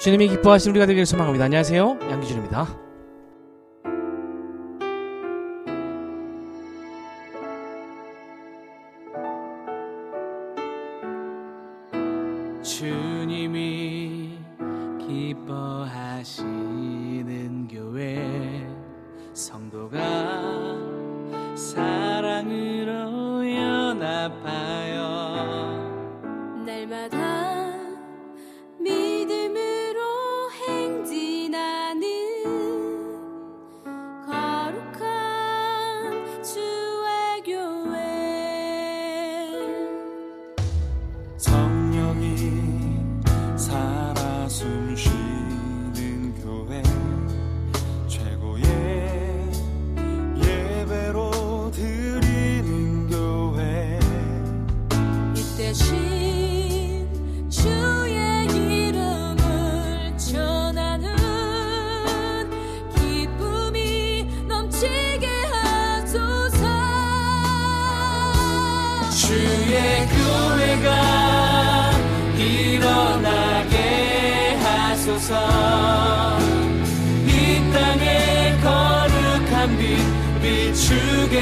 주님이 기뻐하시는 우리가 되기를 소망합니다. 안녕하세요. 양기준입니다.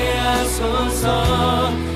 하소서.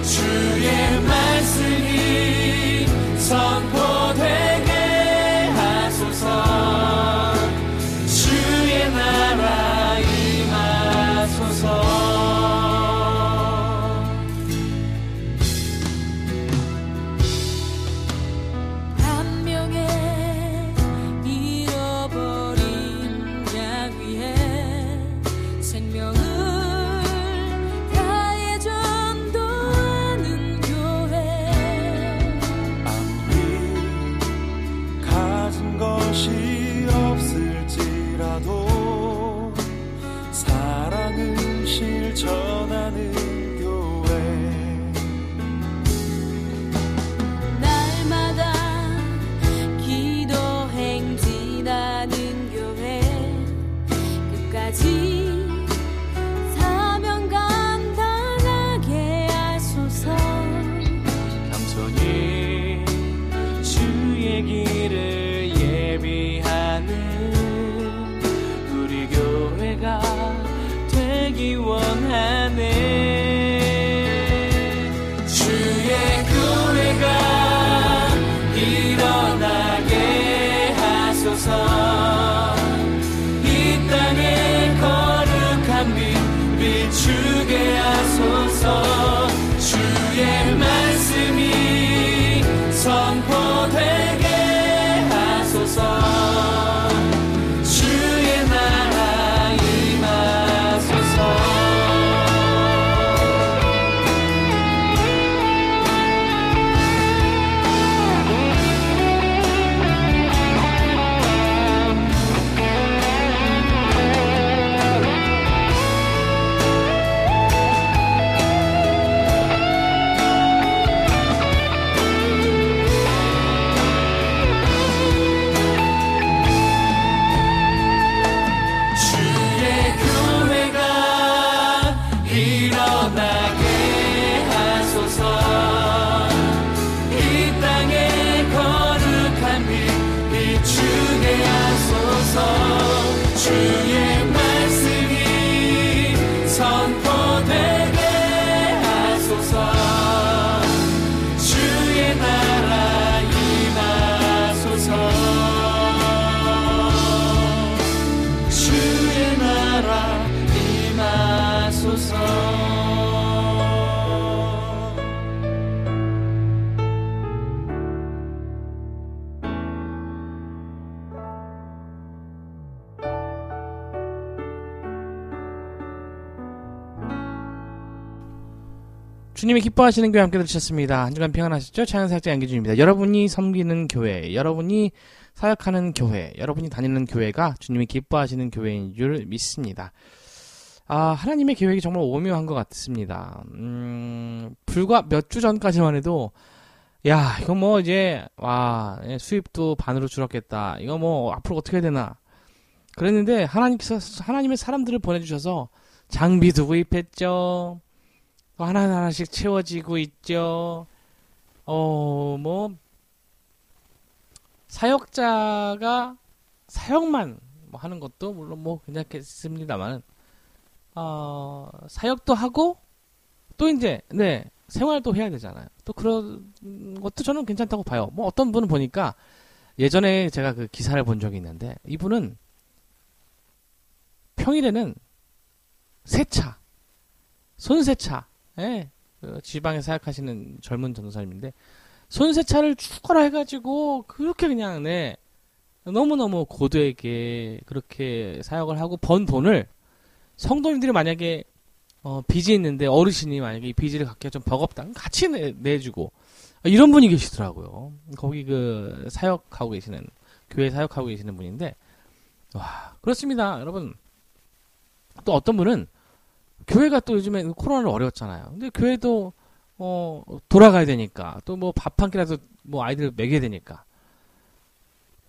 주님이 기뻐하시는 교회 함께 들으셨습니다. 한 주간 평안하셨죠? 차영사역자 양기준입니다. 여러분이 섬기는 교회, 여러분이 사역하는 교회, 여러분이 다니는 교회가 주님이 기뻐하시는 교회인 줄 믿습니다. 아, 하나님의 계획이 정말 오묘한 것 같습니다. 음, 불과 몇 주 전까지만 해도, 야, 이거 뭐 이제, 와, 예, 수입도 반으로 줄었겠다. 이거 뭐 앞으로 어떻게 해야 되나. 그랬는데, 하나님께서, 하나님의 사람들을 보내주셔서 장비도 구입했죠. 또 하나하나씩 채워지고 있죠. 어, 뭐, 사역자가 사역만 뭐 하는 것도 물론 뭐 괜찮겠습니다만, 어, 사역도 하고, 또 이제, 네, 생활도 해야 되잖아요. 또 그런 것도 저는 괜찮다고 봐요. 뭐 어떤 분은 보니까, 예전에 제가 그 기사를 본 적이 있는데, 이분은 평일에는 세차, 손세차, 예, 그 지방에 사역하시는 젊은 전도사님인데, 손세차를 추가로 해가지고, 그렇게 그냥, 네, 너무너무 고도에게 그렇게 사역을 하고 번 돈을 성도님들이 만약에 어, 빚이 있는데 어르신이 만약에 이 빚을 갚기가 좀 버겁다. 같이 내, 내주고 이런 분이 계시더라고요. 거기 그 사역하고 계시는 교회 사역하고 계시는 분인데 와 그렇습니다, 여러분. 또 어떤 분은 교회가 또 요즘에 코로나를 어려웠잖아요. 근데 교회도 어 돌아가야 되니까 또 뭐 밥 한 끼라도 뭐 아이들 먹여야 되니까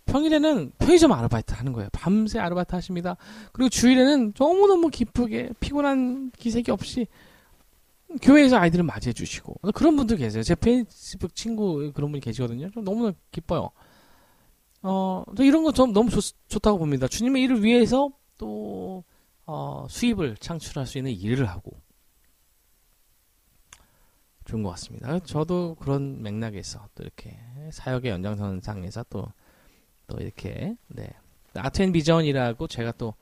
평일에는 편의점 아르바이트 하는 거예요. 밤새 아르바이트 하십니다. 그리고 주일에는 너무너무 기쁘게 피곤한 기색이 없이 교회에서 아이들을 맞이해 주시고 그런 분들 계세요. 제 페이스북 친구 그런 분이 계시거든요. 좀 너무나 기뻐요. 어, 저 이런 거 좀 너무 좋, 좋다고 봅니다. 주님의 일을 위해서 또 어, 수입을 창출할 수 있는 일을 하고 좋은 것 같습니다. 저도 그런 맥락에서 또 이렇게 사역의 연장선상에서 또 또 이렇게 네 아트앤 비전이라고 제가 또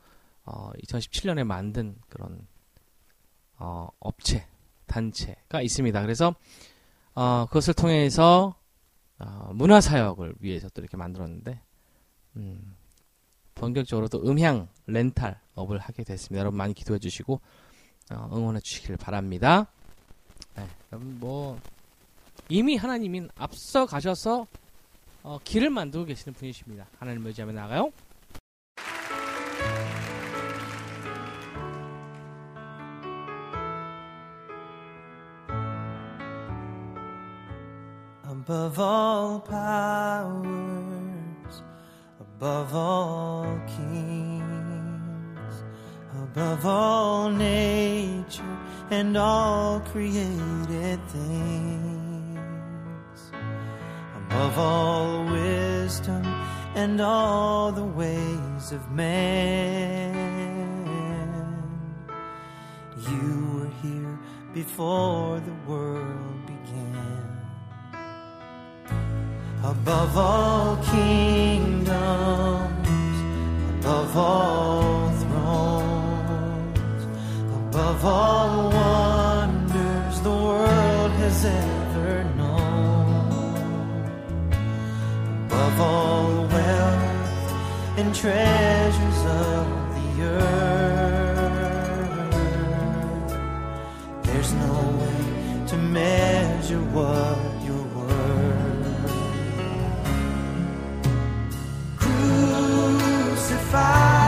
어, 2017년에 만든 그런 어, 업체 단체가 있습니다. 그래서 어, 그것을 통해서 어, 문화 사역을 위해서 또 이렇게 만들었는데 음, 본격적으로 또 음향 렌탈 업을 하게 됐습니다. 여러분 많이 기도해 주시고 어, 응원해 주시길 바랍니다. 네, 여러분 뭐 이미 하나님인 앞서 가셔서 어, 길을 만들고 계시는 분이십니다. 하나님을 의지하며 나가요. above all powers, above all kings, above all nature and all created things, above all wisdom and all the ways of man. You were here before the world above all kingdoms, above all thrones, above all wonders the world has ever known, above all wealth and treasures of the earth. There's no way to measure what fire.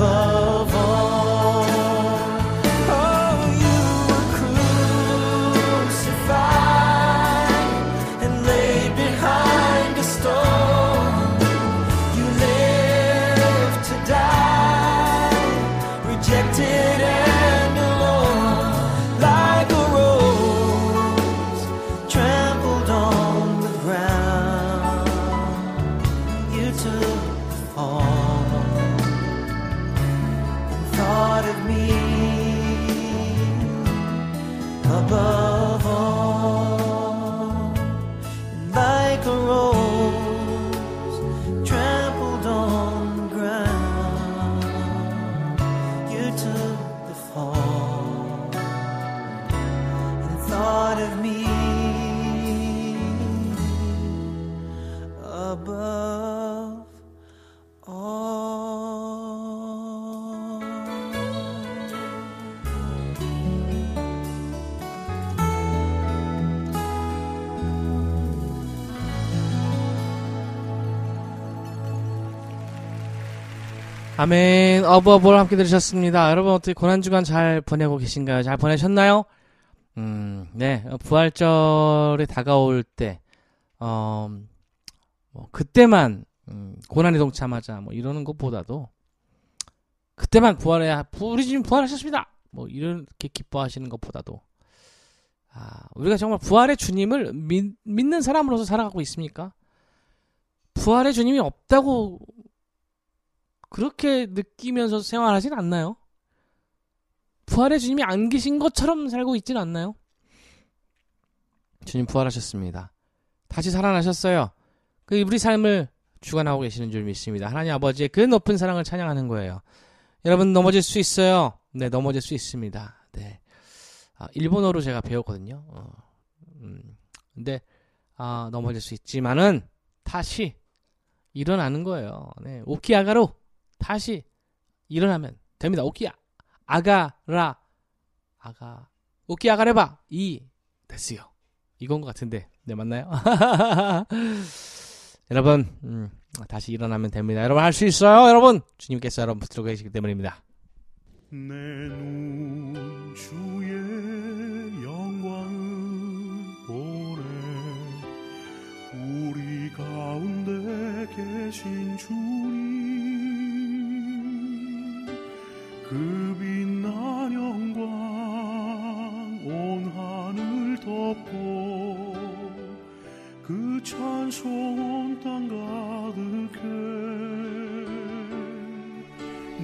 Above all. 아멘. 어버볼 함께 들으셨습니다. 여러분 어떻게 고난주간 잘 보내고 계신가요? 잘 보내셨나요? 음, 네. 어, 부활절에 다가올 때, 어, 뭐, 그때만, 음, 고난에 동참하자, 뭐, 이러는 것보다도, 그때만 부활해, 우리 주님 부활하셨습니다! 뭐, 이렇게 기뻐하시는 것보다도, 아, 우리가 정말 부활의 주님을 믿, 믿는 사람으로서 살아가고 있습니까? 부활의 주님이 없다고 그렇게 느끼면서 생활하진 않나요? 부활의 주님이 안 계신 것처럼 살고 있진 않나요? 주님 부활하셨습니다. 다시 살아나셨어요. 그 우리 삶을 주관하고 계시는 줄 믿습니다. 하나님 아버지의 그 높은 사랑을 찬양하는 거예요. 여러분 넘어질 수 있어요. 네, 넘어질 수 있습니다. 네. 아, 일본어로 제가 배웠거든요. 어, 음, 근데 아, 넘어질 수 있지만은 다시 일어나는 거예요. 네, 오키아가로 다시 일어나면 됩니다. 오키야 아가라 아가 오키 아가레바 이 됐어요. 이건 것 같은데 네 맞나요? 여러분 음, 다시 일어나면 됩니다. 여러분 할 수 있어요. 여러분 주님께서 여러분 붙들고 계시기 때문입니다. 내눈 주의 영광을 보내 우리 가운데 계신 주님 그 빛난 영광 온 하늘 덮고 그 찬송 온 땅 가득해.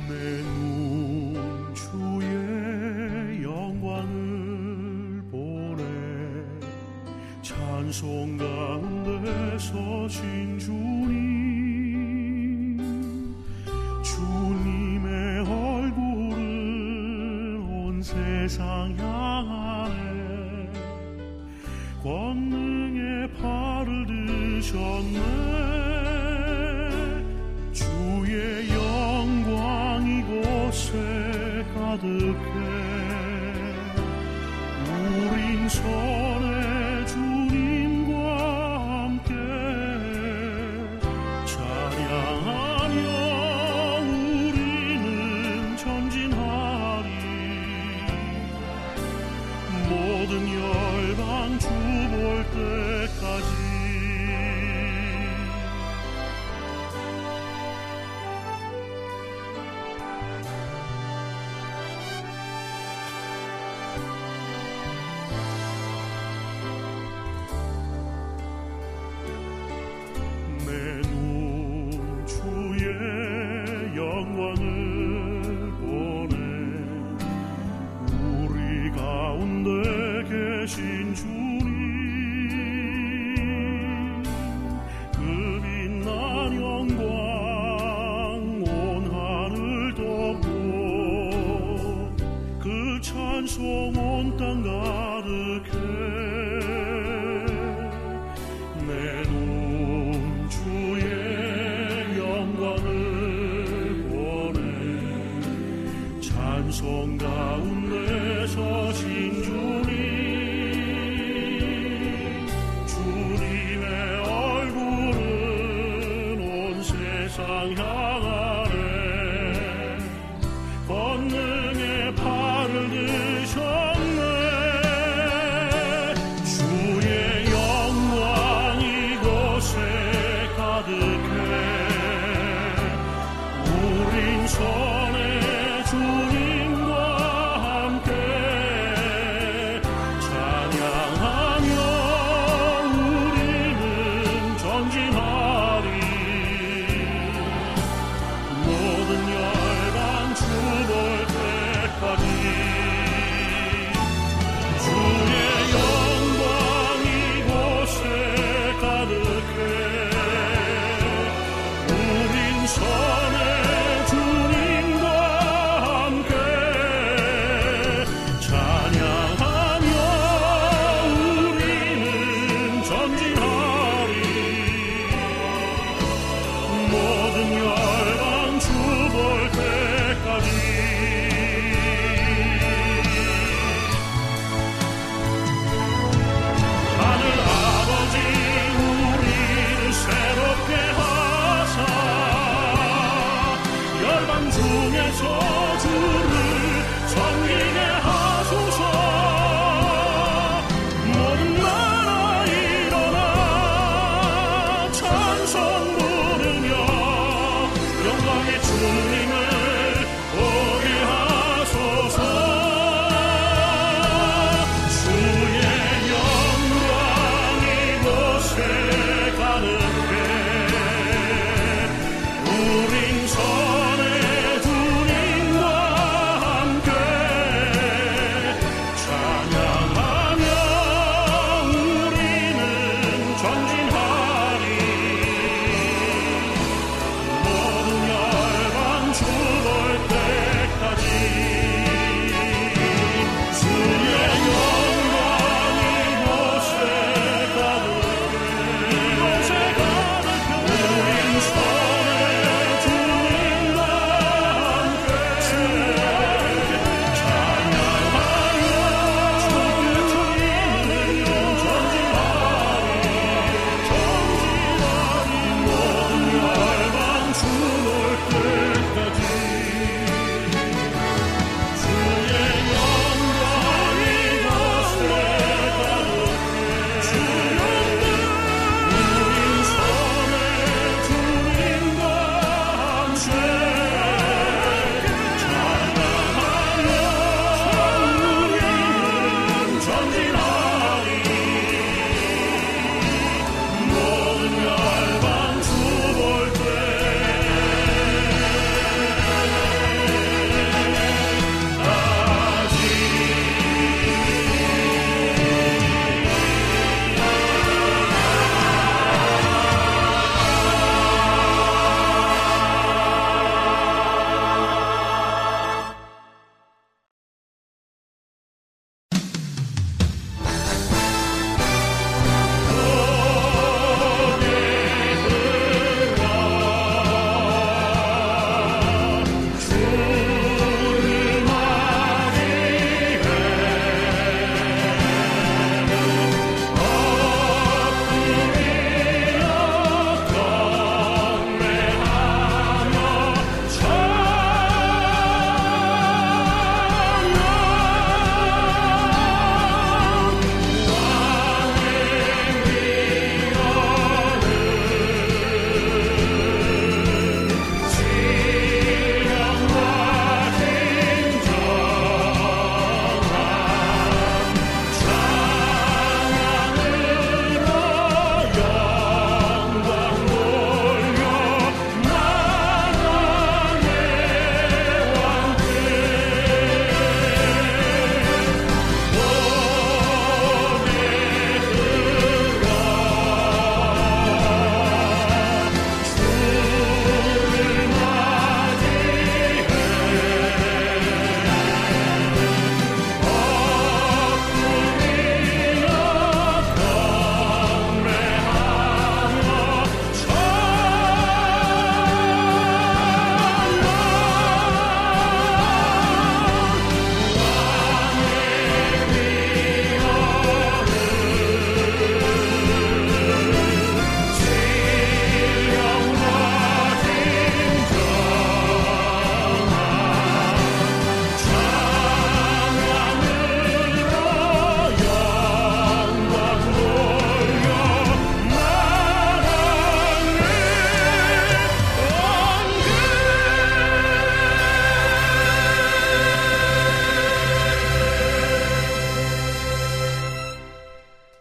내 눈 주의 영광을 보내. 찬송 가운데 서 신 주님 세상 향하네. 권능의 팔을 드셨네. 주의 영광 이곳에 가득해. 우린 손 전진하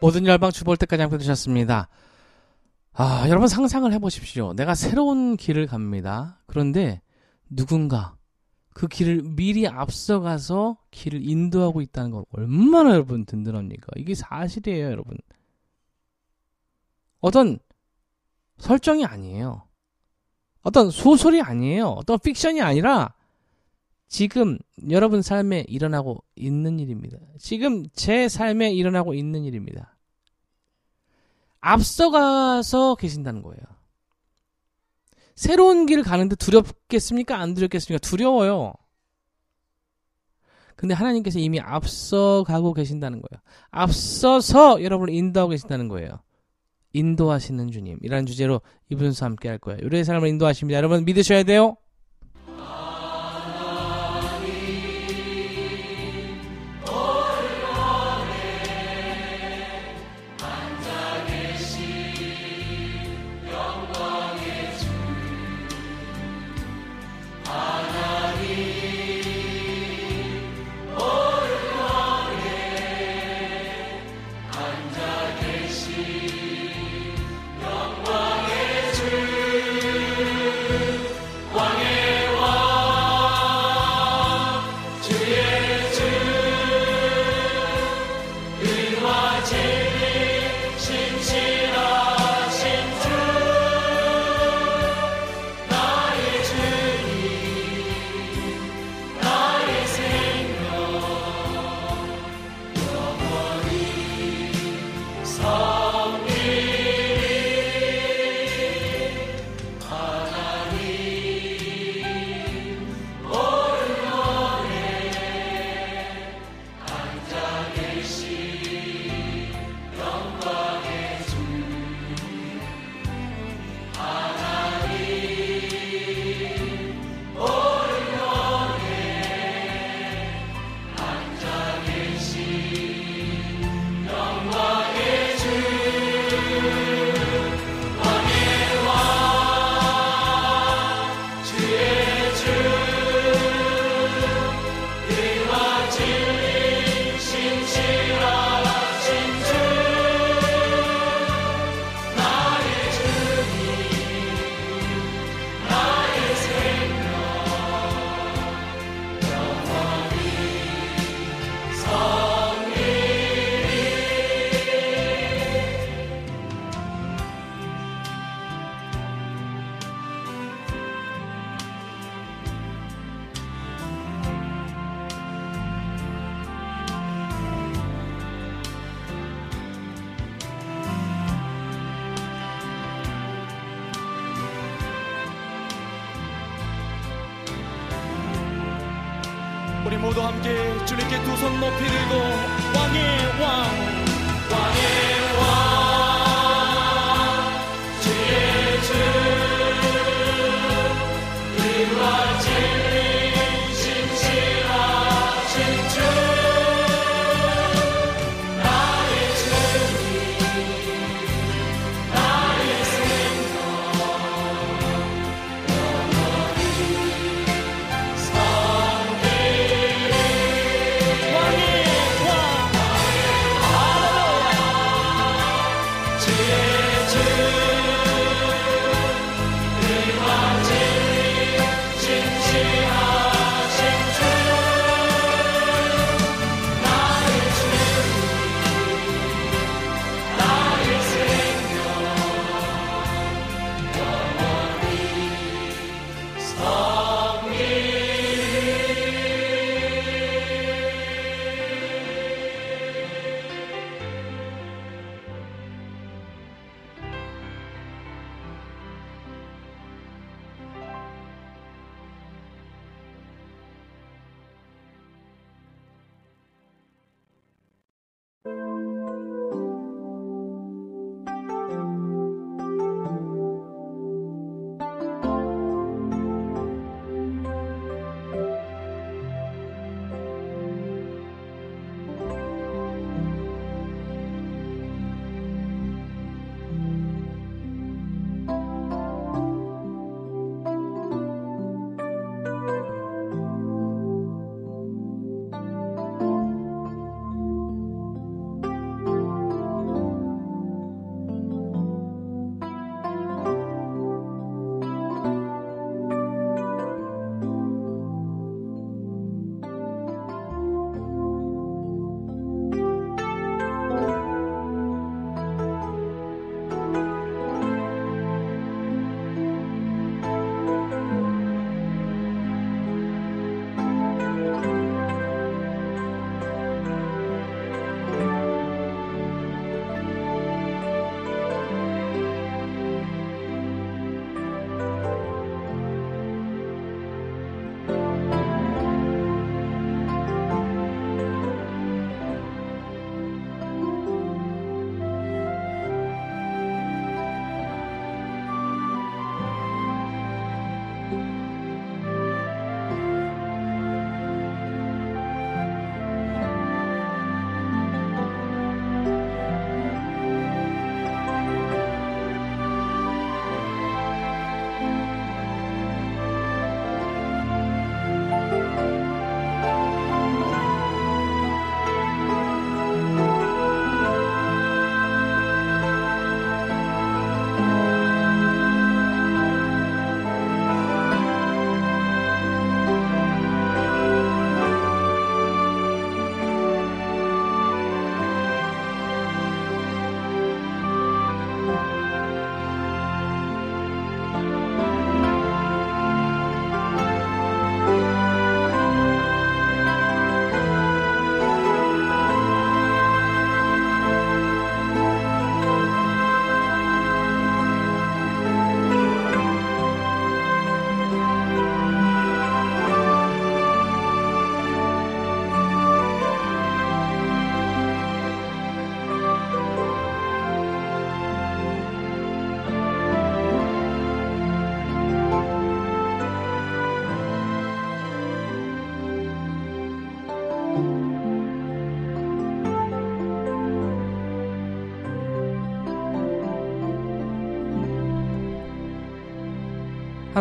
모든 열방 주볼 때까지 함께 드셨습니다. 아, 여러분 상상을 해보십시오. 내가 새로운 길을 갑니다. 그런데 누군가 그 길을 미리 앞서가서 길을 인도하고 있다는 건 얼마나 여러분 든든합니까? 이게 사실이에요, 여러분. 어떤 설정이 아니에요. 어떤 소설이 아니에요. 어떤 픽션이 아니라 지금 여러분 삶에 일어나고 있는 일입니다. 지금 제 삶에 일어나고 있는 일입니다. 앞서가서 계신다는 거예요. 새로운 길을 가는데 두렵겠습니까? 안 두렵겠습니까? 두려워요. 근데 하나님께서 이미 앞서가고 계신다는 거예요. 앞서서 여러분을 인도하고 계신다는 거예요. 인도하시는 주님. 이라는 주제로 이분 수 함께 할 거예요. 우리의 삶을 인도하십니다. 여러분 믿으셔야 돼요.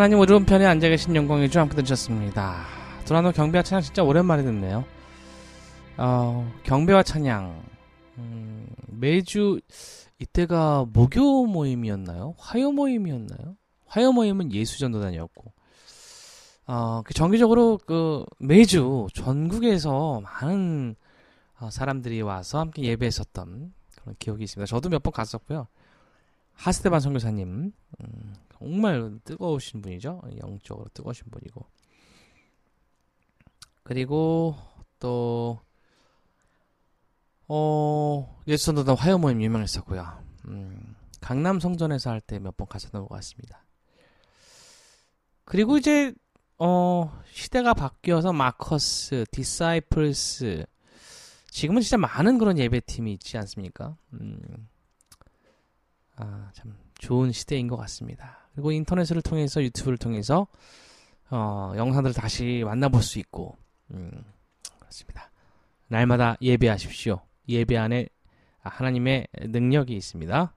하나님 오른편에 앉아 계신 영광의 주 함께 들으셨습니다. 도라노 경배와 찬양 진짜 오랜만에 듣네요. 어, 경배와 찬양. 음, 매주 이때가 목요 모임이었나요? 화요 모임이었나요? 화요 모임은 예수전도단이었고, 어, 그 정기적으로 그 매주 전국에서 많은 어, 사람들이 와서 함께 예배했었던 그런 기억이 있습니다. 저도 몇 번 갔었고요. 하스테반 선교사님, 음, 정말 뜨거우신 분이죠. 영적으로 뜨거우신 분이고. 그리고 또 어, 예수선도단 화요 모임 유명했었고요. 음, 강남 성전에서 할 때 몇 번 갔었던 것 같습니다. 그리고 이제 어, 시대가 바뀌어서 마커스, 디사이플스 지금은 진짜 많은 그런 예배팀이 있지 않습니까? 음, 아, 참 좋은 시대인 것 같습니다. 그리고 인터넷을 통해서 유튜브를 통해서 어, 영상들을 다시 만나볼 수 있고 음, 그렇습니다. 날마다 예배하십시오. 예배 안에 하나님의 능력이 있습니다.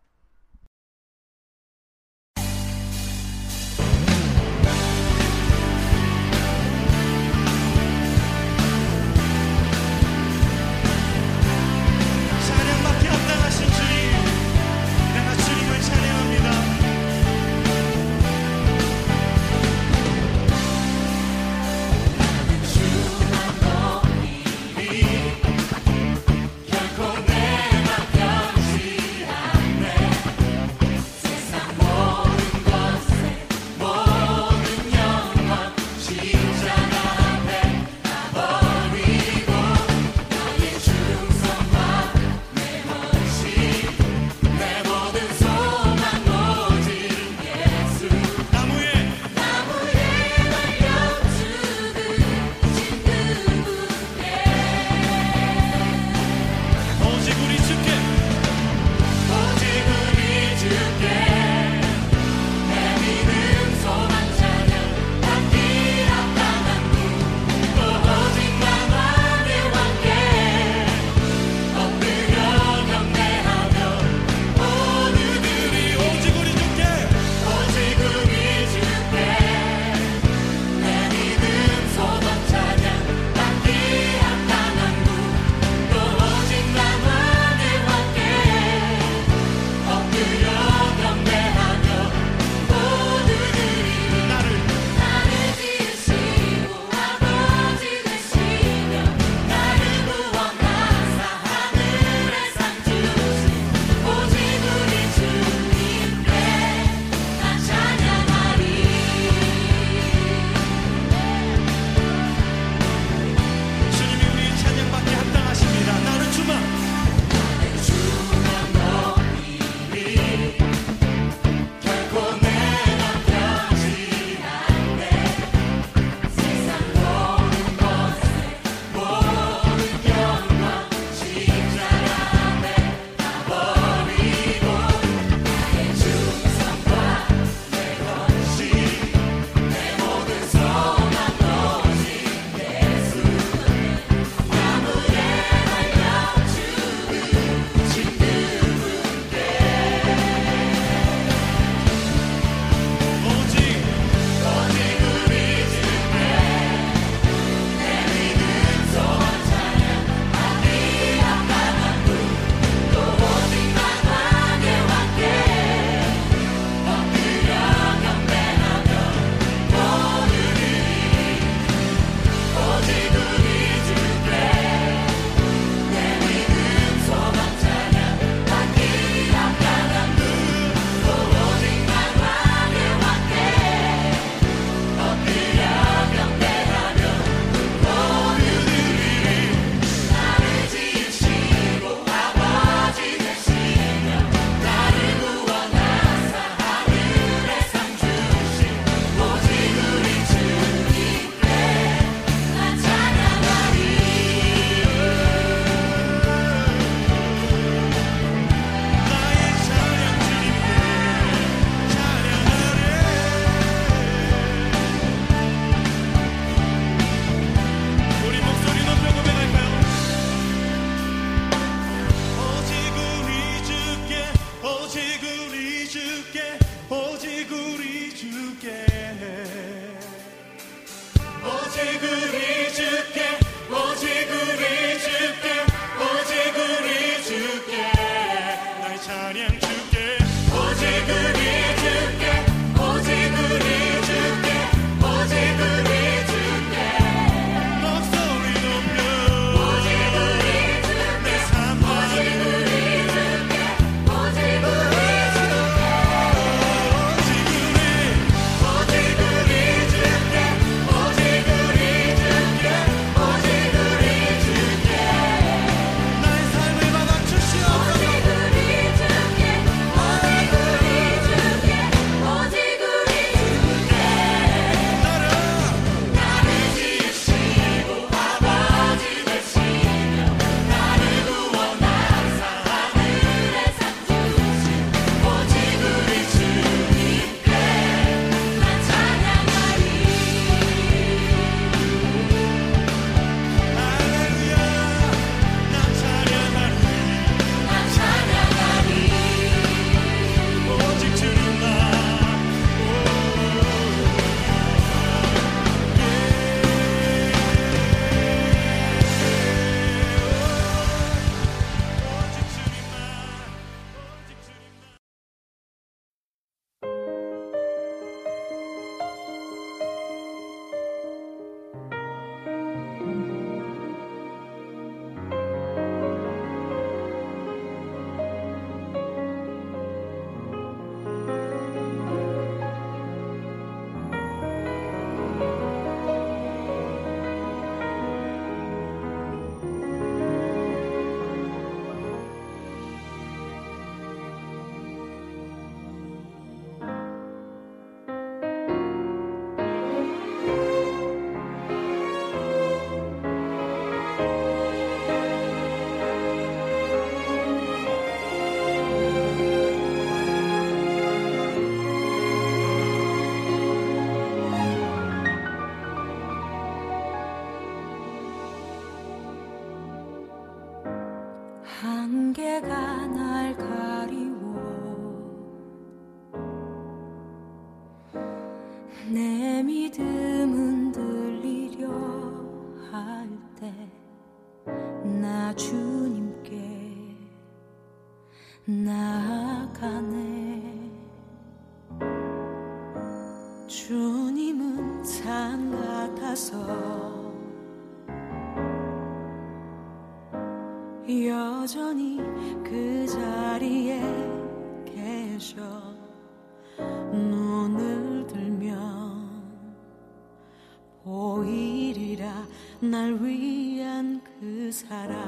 위한 그 사랑.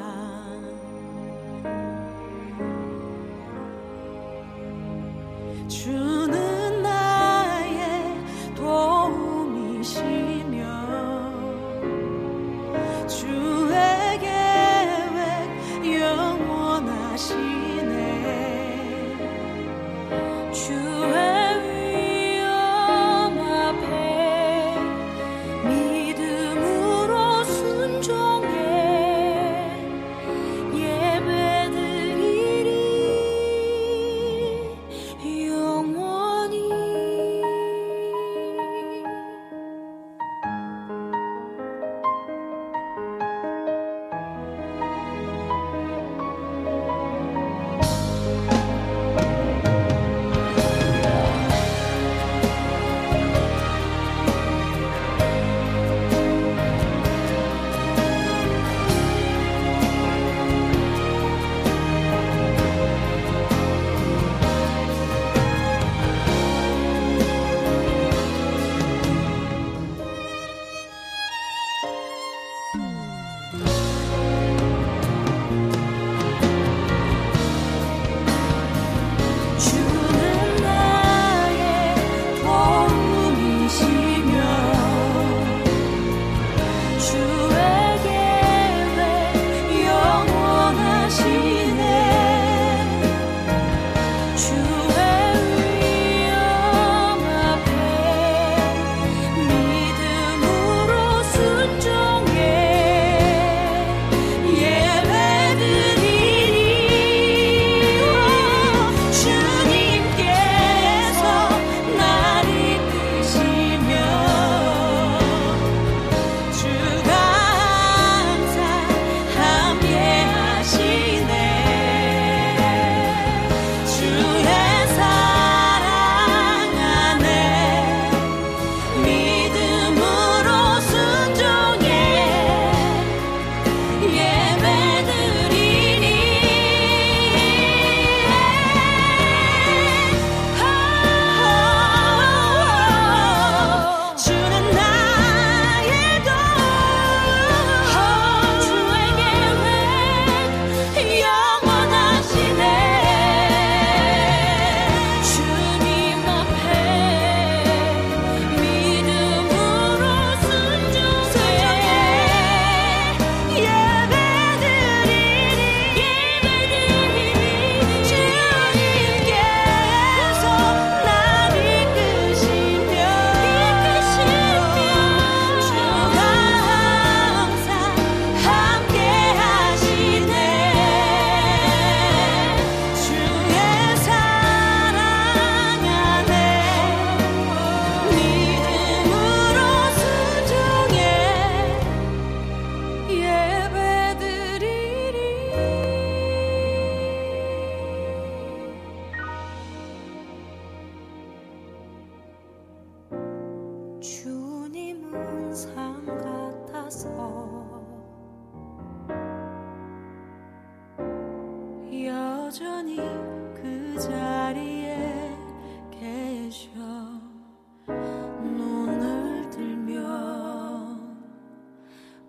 주는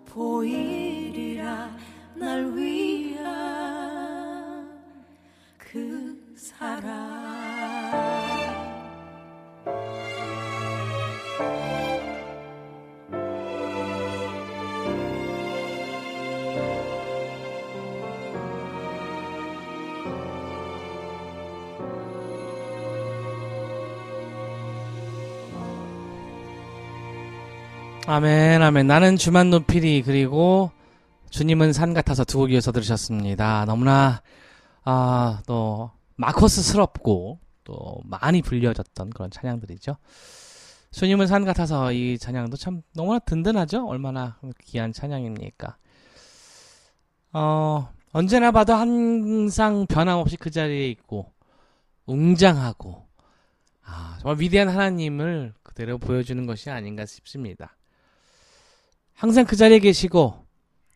보이리라 날 위한 그 사랑 아멘, 아멘. 나는 주만 높이리, 그리고 주님은 산 같아서 두 곡 이어서 들으셨습니다. 너무나, 아, 또, 마커스스럽고, 또, 많이 불려졌던 그런 찬양들이죠. 주님은 산 같아서 이 찬양도 참 너무나 든든하죠? 얼마나 귀한 찬양입니까? 어, 언제나 봐도 항상 변함없이 그 자리에 있고, 웅장하고, 아, 정말 위대한 하나님을 그대로 보여주는 것이 아닌가 싶습니다. 항상 그 자리에 계시고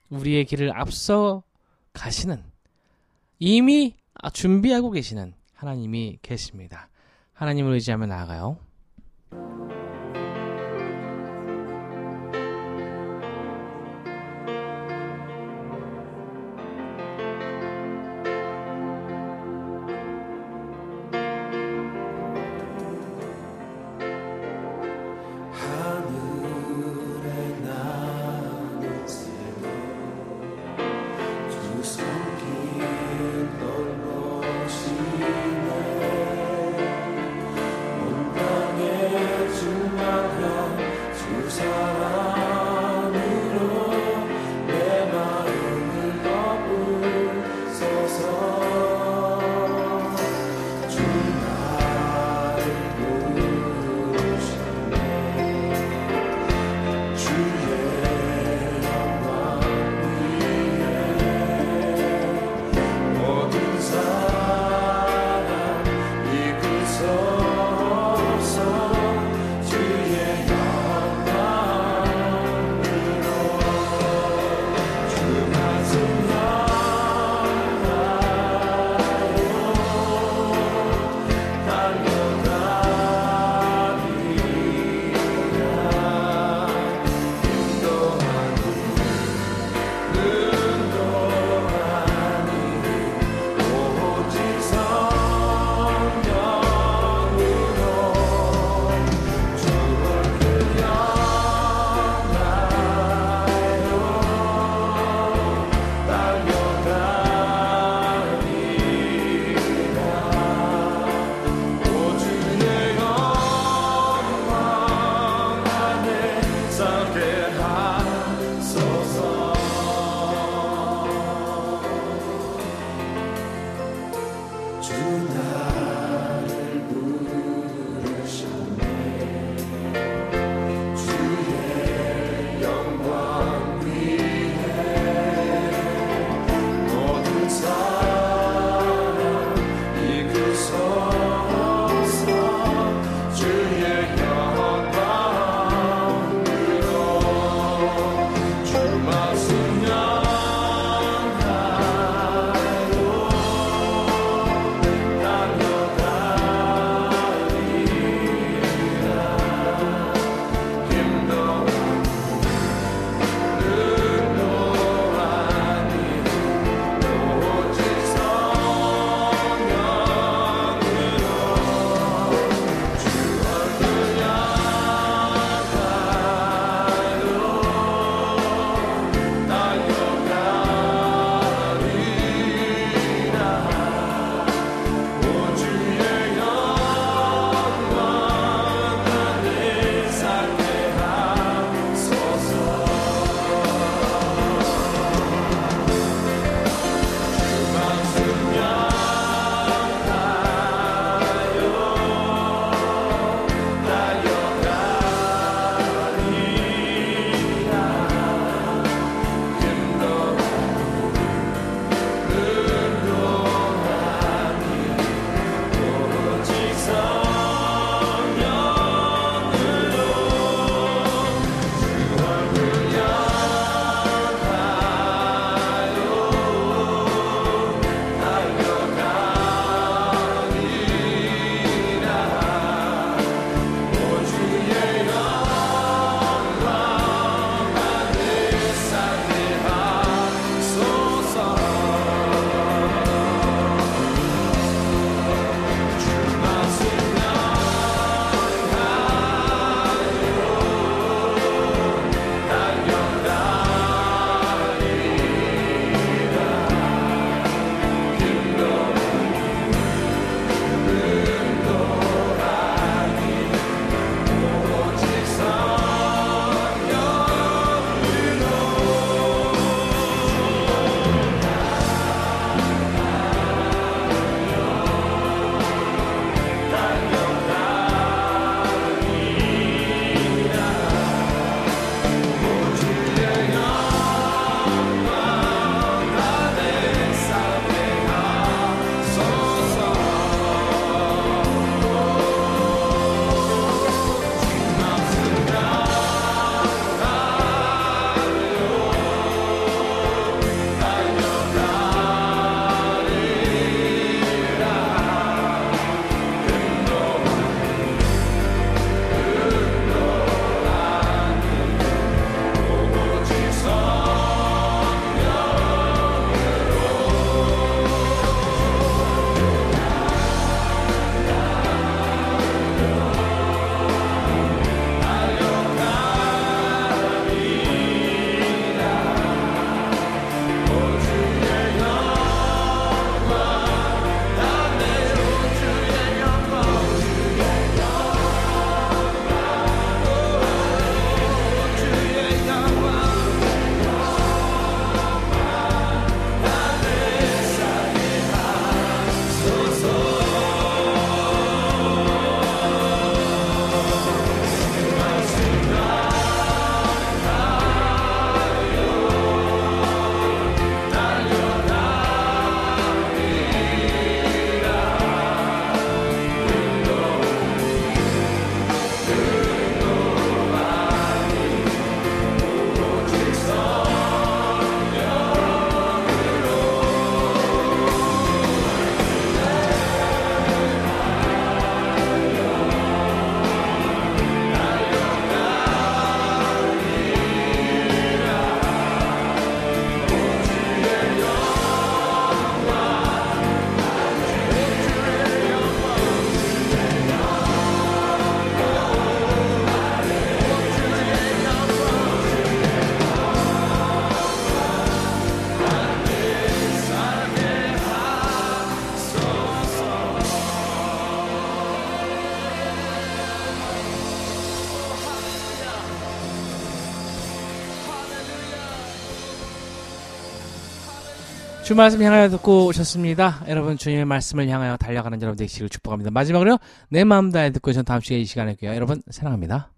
우리의 길을 앞서 가시는 이미 아, 준비하고 계시는 하나님이 계십니다. 하나님을 의지하며 나아가요. 주 말씀 향하여 듣고 오셨습니다. 여러분 주님의 말씀을 향하여 달려가는 여러분 되시기를 축복합니다. 마지막으로 내 마음 다해 듣고 전 다음 시간에 이 시간에 뵐게요. 여러분 사랑합니다.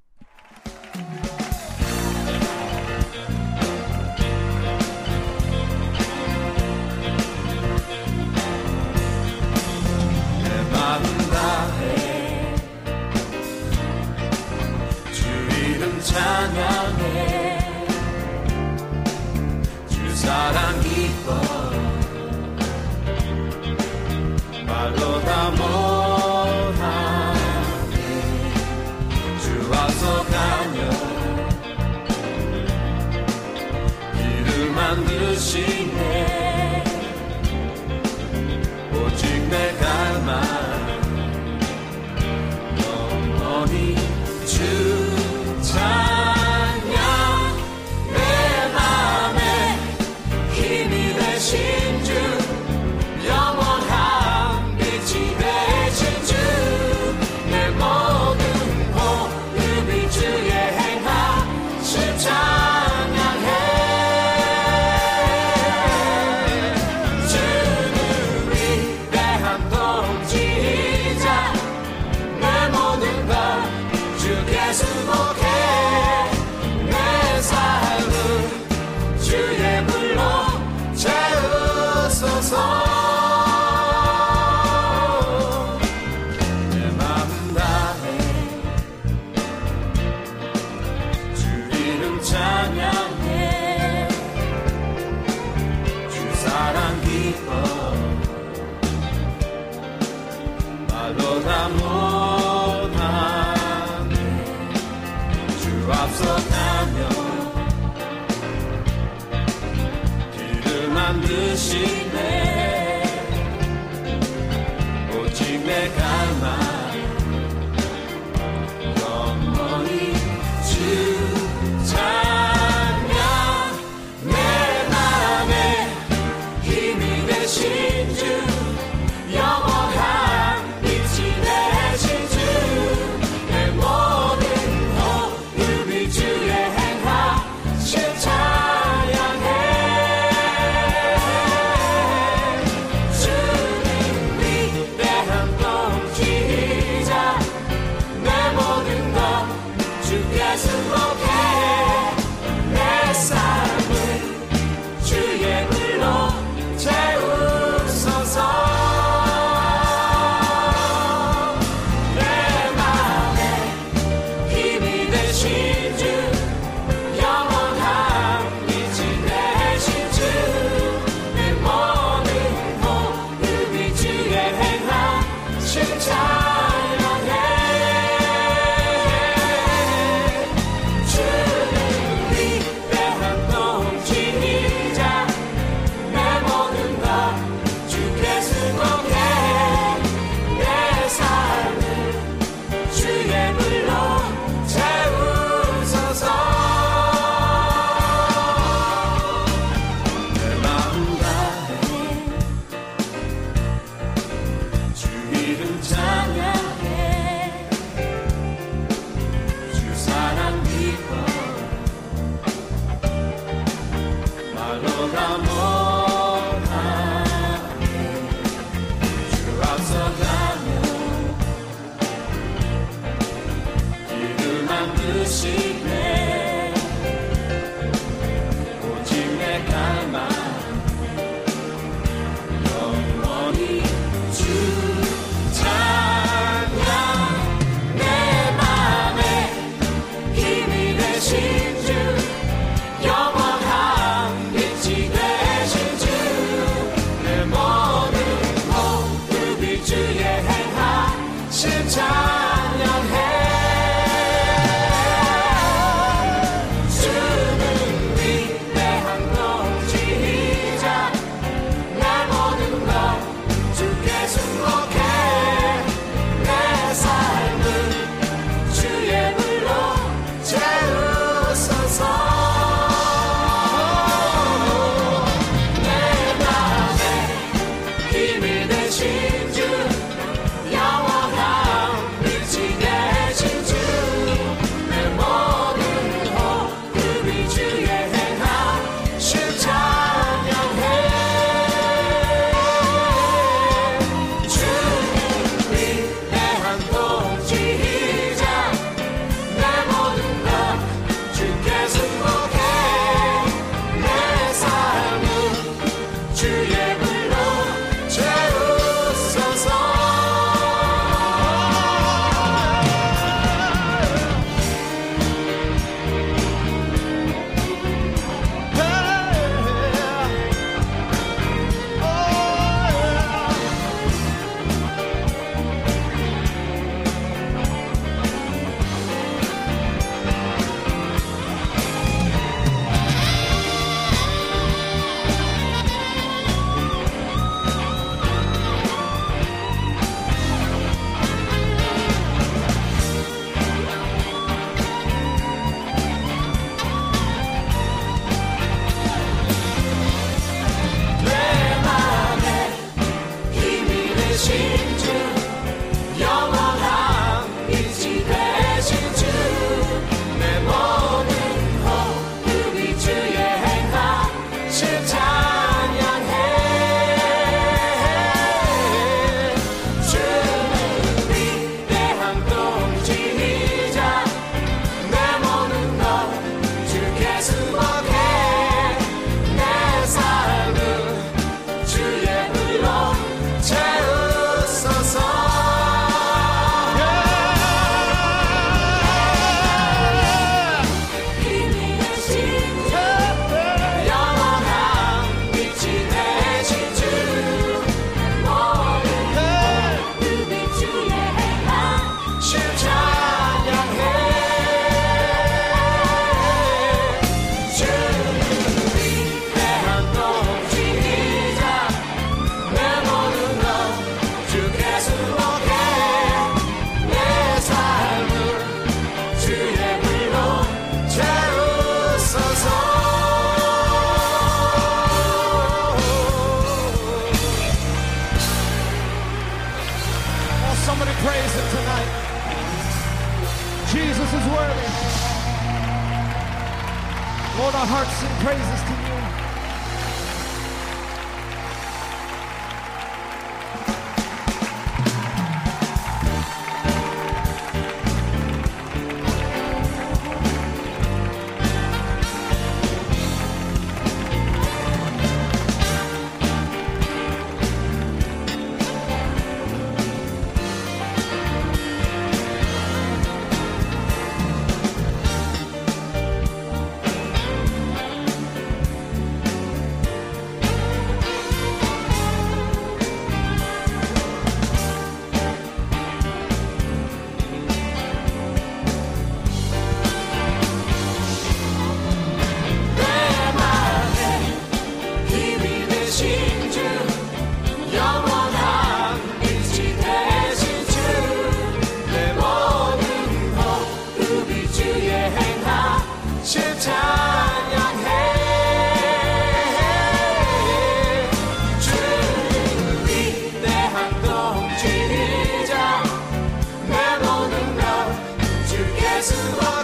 Jesus.